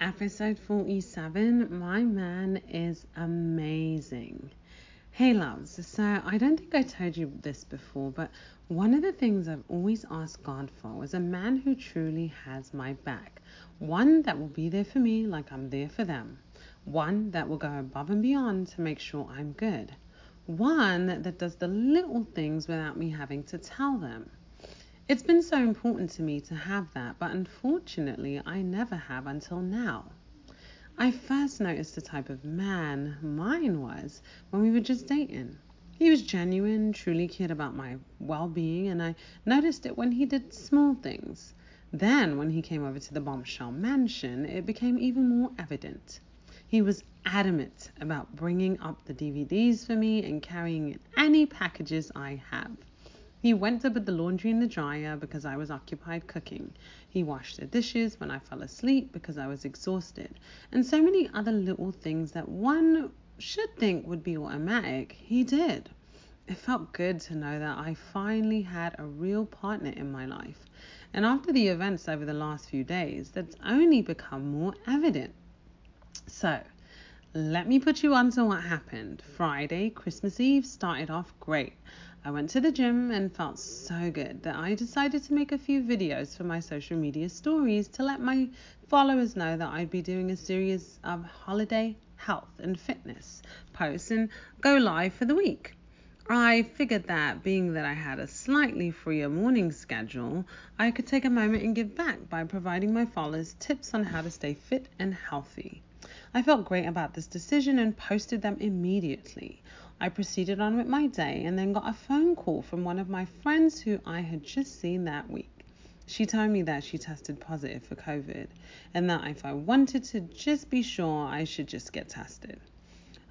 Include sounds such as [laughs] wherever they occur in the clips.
episode 47. My man is amazing. Hey, loves. So, I don't think I told you this before, but one of the things I've always asked God for was a man who truly has my back. One that will be there for me like I'm there for them. One that will go above and beyond to make sure I'm good. One that does the little things without me having to tell them. It's been so important to me to have that, but unfortunately, I never have until now. I first noticed the type of man mine was when we were just dating. He was genuine, truly cared about my well being, and I noticed it when he did small things. Then, when he came over to the bombshell mansion, it became even more evident. He was adamant about bringing up the DVDs for me and carrying any packages I have. He went to put the laundry in the dryer because I was occupied cooking. He washed the dishes when I fell asleep because I was exhausted. And so many other little things that one should think would be automatic, he did. It felt good to know that I finally had a real partner in my life. And after the events over the last few days, that's only become more evident. So, let me put you on to what happened. Friday, Christmas Eve, started off great. I went to the gym and felt so good that I decided to make a few videos for my social media stories to let my followers know that I'd be doing a series of holiday health and fitness posts and go live for the week. I figured that being that I had a slightly freer morning schedule, I could take a moment and give back by providing my followers tips on how to stay fit and healthy. I felt great about this decision and posted them immediately. I proceeded on with my day and then got a phone call from one of my friends who I had just seen that week. She told me that she tested positive for COVID and that if I wanted to just be sure, I should just get tested.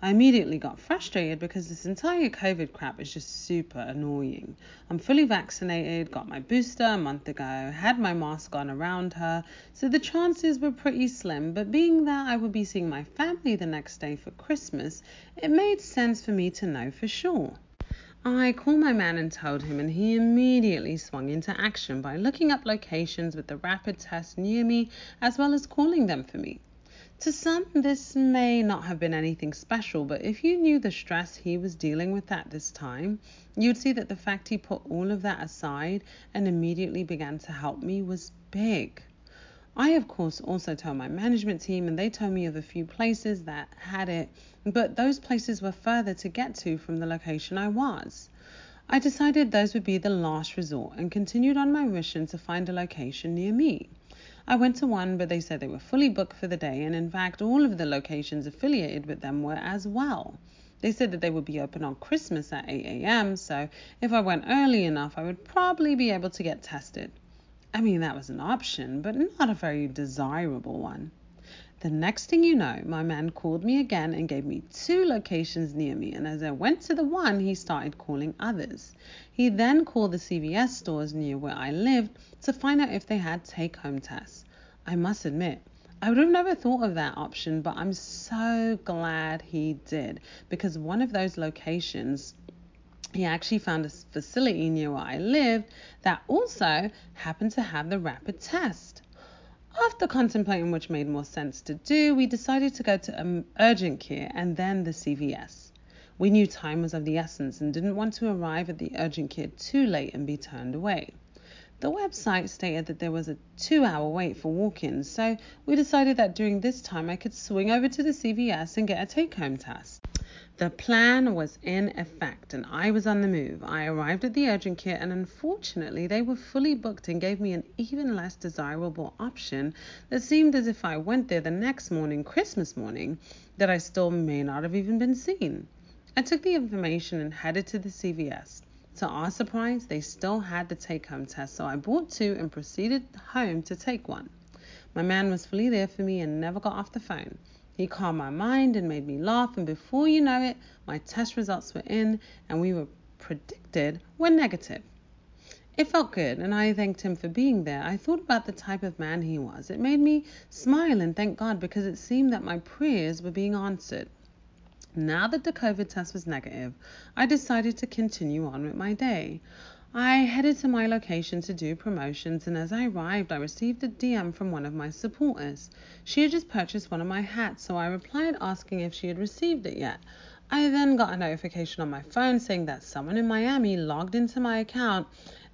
I immediately got frustrated because this entire COVID crap is just super annoying. I'm fully vaccinated, got my booster a month ago, had my mask on around her, so the chances were pretty slim. But being that I would be seeing my family the next day for Christmas, it made sense for me to know for sure. I called my man and told him, and he immediately swung into action by looking up locations with the rapid test near me as well as calling them for me. To some, this may not have been anything special, but if you knew the stress he was dealing with at this time, you'd see that the fact he put all of that aside and immediately began to help me was big. I, of course, also told my management team, and they told me of a few places that had it, but those places were further to get to from the location I was. I decided those would be the last resort and continued on my mission to find a location near me. I went to one, but they said they were fully booked for the day, and in fact, all of the locations affiliated with them were as well. They said that they would be open on Christmas at 8 a.m., so if I went early enough, I would probably be able to get tested. I mean, that was an option, but not a very desirable one. The next thing you know, my man called me again and gave me two locations near me, and as I went to the one, he started calling others. He then called the CVS stores near where I lived to find out if they had take home tests. I must admit, I would have never thought of that option, but I'm so glad he did because one of those locations he actually found a facility near where I lived that also happened to have the rapid test. After contemplating which made more sense to do, we decided to go to um, urgent care and then the CVS. We knew time was of the essence and didn't want to arrive at the urgent care too late and be turned away. The website stated that there was a two hour wait for walk ins, so we decided that during this time I could swing over to the CVS and get a take home test. The plan was in effect and I was on the move. I arrived at the urgent care and unfortunately they were fully booked and gave me an even less desirable option that seemed as if I went there the next morning, Christmas morning, that I still may not have even been seen. I took the information and headed to the CVS. To our surprise, they still had the take home test, so I bought two and proceeded home to take one. My man was fully there for me and never got off the phone. He calmed my mind and made me laugh, and before you know it, my test results were in and we were predicted were negative. It felt good, and I thanked him for being there. I thought about the type of man he was. It made me smile and thank God because it seemed that my prayers were being answered. Now that the COVID test was negative, I decided to continue on with my day. I headed to my location to do promotions, and as I arrived, I received a DM from one of my supporters. She had just purchased one of my hats, so I replied asking if she had received it yet. I then got a notification on my phone saying that someone in Miami logged into my account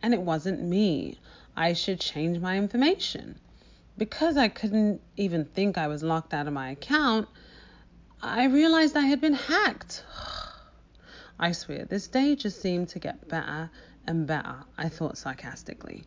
and it wasn't me. I should change my information. Because I couldn't even think I was locked out of my account, I realized I had been hacked. [sighs] I swear, this day just seemed to get better and better, I thought sarcastically.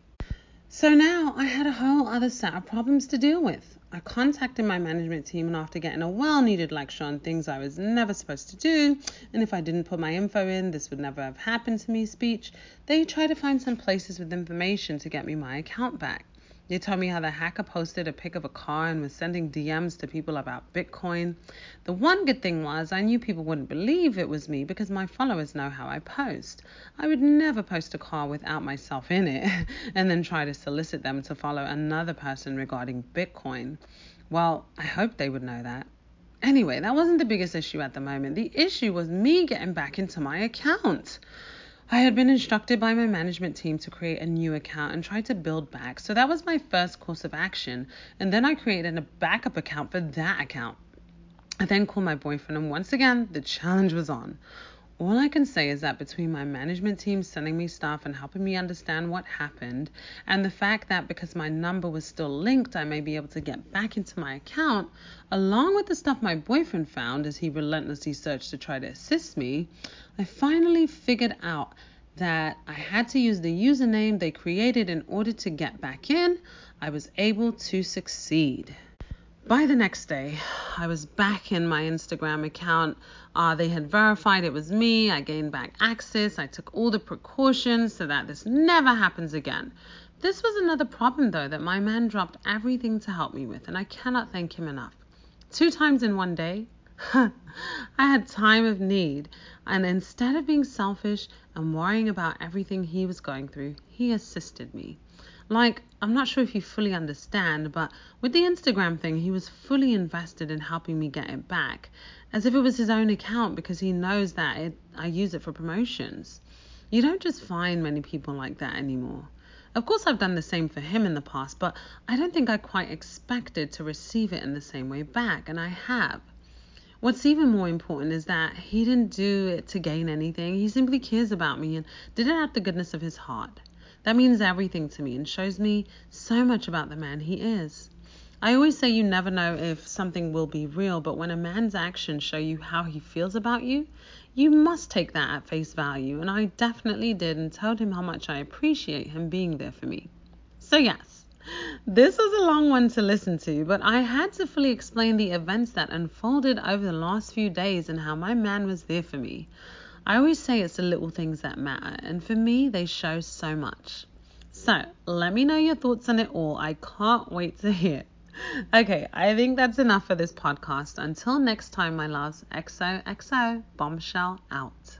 So now I had a whole other set of problems to deal with. I contacted my management team, and after getting a well needed lecture on things I was never supposed to do, and if I didn't put my info in, this would never have happened to me speech, they tried to find some places with information to get me my account back. They told me how the hacker posted a pic of a car and was sending DMs to people about Bitcoin. The one good thing was I knew people wouldn't believe it was me because my followers know how I post. I would never post a car without myself in it [laughs] and then try to solicit them to follow another person regarding Bitcoin. Well, I hoped they would know that. Anyway, that wasn't the biggest issue at the moment. The issue was me getting back into my account. I had been instructed by my management team to create a new account and try to build back. So that was my first course of action. And then I created a backup account for that account. I then called my boyfriend, and once again, the challenge was on. All I can say is that between my management team sending me stuff and helping me understand what happened, and the fact that because my number was still linked, I may be able to get back into my account, along with the stuff my boyfriend found as he relentlessly searched to try to assist me, I finally figured out that I had to use the username they created in order to get back in. I was able to succeed. By the next day, I was back in my Instagram account. Uh, they had verified it was me. I gained back access. I took all the precautions so that this never happens again. This was another problem, though, that my man dropped everything to help me with, and I cannot thank him enough. Two times in one day, [laughs] I had time of need, and instead of being selfish and worrying about everything he was going through, he assisted me. Like, I'm not sure if you fully understand, but with the Instagram thing, he was fully invested in helping me get it back, as if it was his own account because he knows that it, I use it for promotions. You don't just find many people like that anymore. Of course, I've done the same for him in the past, but I don't think I quite expected to receive it in the same way back, and I have. What's even more important is that he didn't do it to gain anything. He simply cares about me and did it out of the goodness of his heart. That means everything to me and shows me so much about the man he is. I always say you never know if something will be real, but when a man's actions show you how he feels about you, you must take that at face value. And I definitely did and told him how much I appreciate him being there for me. So, yes, this was a long one to listen to, but I had to fully explain the events that unfolded over the last few days and how my man was there for me. I always say it's the little things that matter, and for me, they show so much. So, let me know your thoughts on it all. I can't wait to hear. Okay, I think that's enough for this podcast. Until next time, my loves, XOXO, bombshell out.